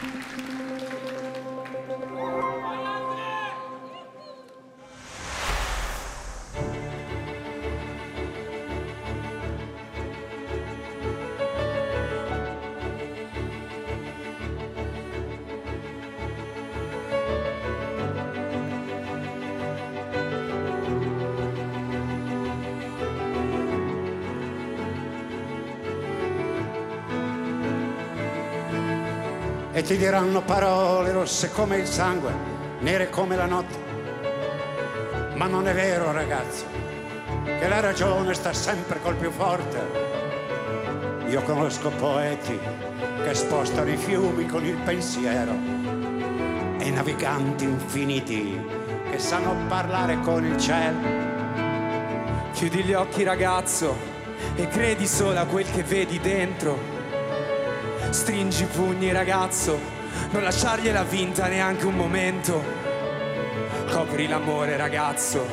Música e ti diranno parole rosse come il sangue, nere come la notte. Ma non è vero, ragazzo, che la ragione sta sempre col più forte. Io conosco poeti che spostano i fiumi con il pensiero e naviganti infiniti che sanno parlare con il cielo. Chiudi gli occhi ragazzo e credi solo a quel che vedi dentro Stringi i pugni ragazzo, non lasciargliela vinta neanche un momento. Copri l'amore ragazzo,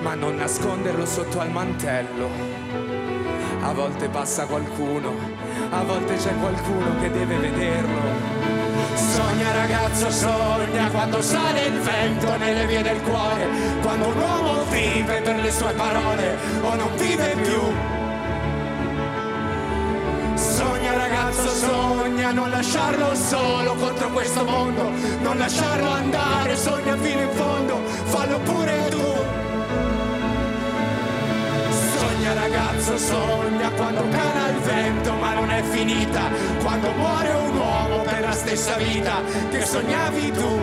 ma non nasconderlo sotto al mantello. A volte passa qualcuno, a volte c'è qualcuno che deve vederlo. Sogna ragazzo, sogna quando sale il vento nelle vie del cuore, quando un uomo vive per le sue parole o non vive più ragazzo sogna non lasciarlo solo contro questo mondo, non lasciarlo andare, sogna fino in fondo, fallo pure tu. Sogna ragazzo, sogna quando cala il vento ma non è finita, quando muore un uomo per la stessa vita che sognavi tu.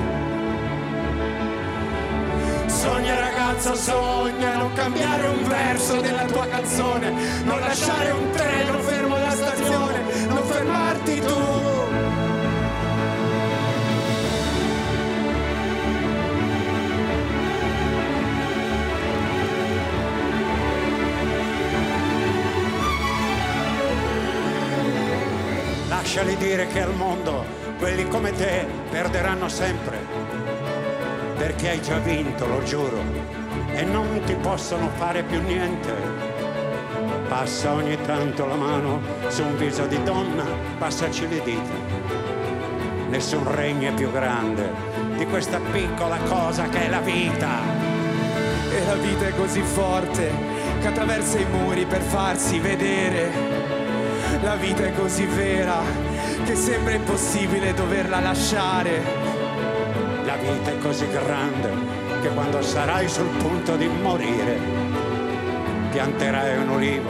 Sogna ragazzo, sogna non cambiare un verso della tua canzone, non lasciare un treno Lasciali dire che al mondo quelli come te perderanno sempre, perché hai già vinto, lo giuro, e non ti possono fare più niente Passa ogni tanto la mano su un viso di donna, passaci le dita. Nessun regno è più grande di questa piccola cosa che è la vita. E la vita è così forte che attraversa i muri per farsi vedere. La vita è così vera che sembra impossibile doverla lasciare. La vita è così grande che quando sarai sul punto di morire pianterai un olivo,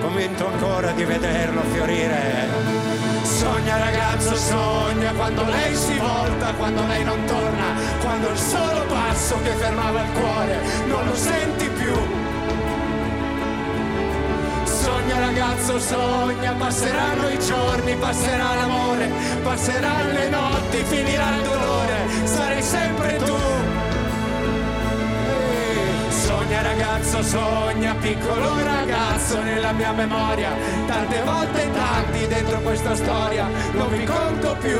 commento ancora di vederlo fiorire. Sogna ragazzo, sogna quando lei si volta, quando lei non torna, quando il solo passo che fermava il cuore non lo senti più. Sogna ragazzo, sogna, passeranno i giorni, passerà l'amore, passeranno le notti, finirà il dolore, sarai sempre tu. Sogna ragazzo, sogna piccolo ragazzo nella mia memoria. Tante volte tanti dentro questa storia, non vi conto più.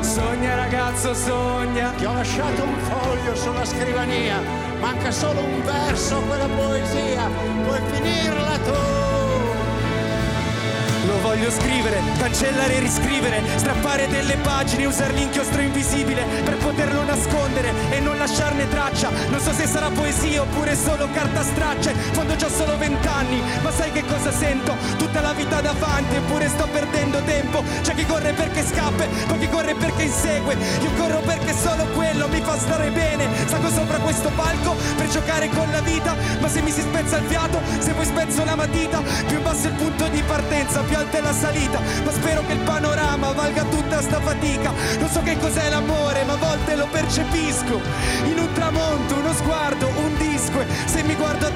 Sogna ragazzo, sogna. Ti ho lasciato un foglio sulla scrivania, manca solo un verso, quella poesia, puoi finirla tu. Lo voglio scrivere, cancellare e riscrivere, strappare delle pagine, usare l'inchiostro invisibile per poterlo nascondere e non lasciarne traccia. Non so se sarà poesia oppure solo carta straccia. Quando ho solo vent'anni, ma sai che cosa sento? Tutta la vita davanti, eppure sto perdendo tempo. C'è chi corre perché scappa, poi chi corre perché insegue. Io corro perché solo quello mi fa stare bene. Salgo sopra questo palco giocare con la vita. Ma se mi si spezza il fiato, se poi spezzo la matita, più basso il punto di partenza, più alta è la salita Ma spero che il panorama valga tutta sta fatica Non so che cos'è l'amore ma a volte lo percepisco In un tramonto, uno sguardo, un disco e Se mi guardo attorno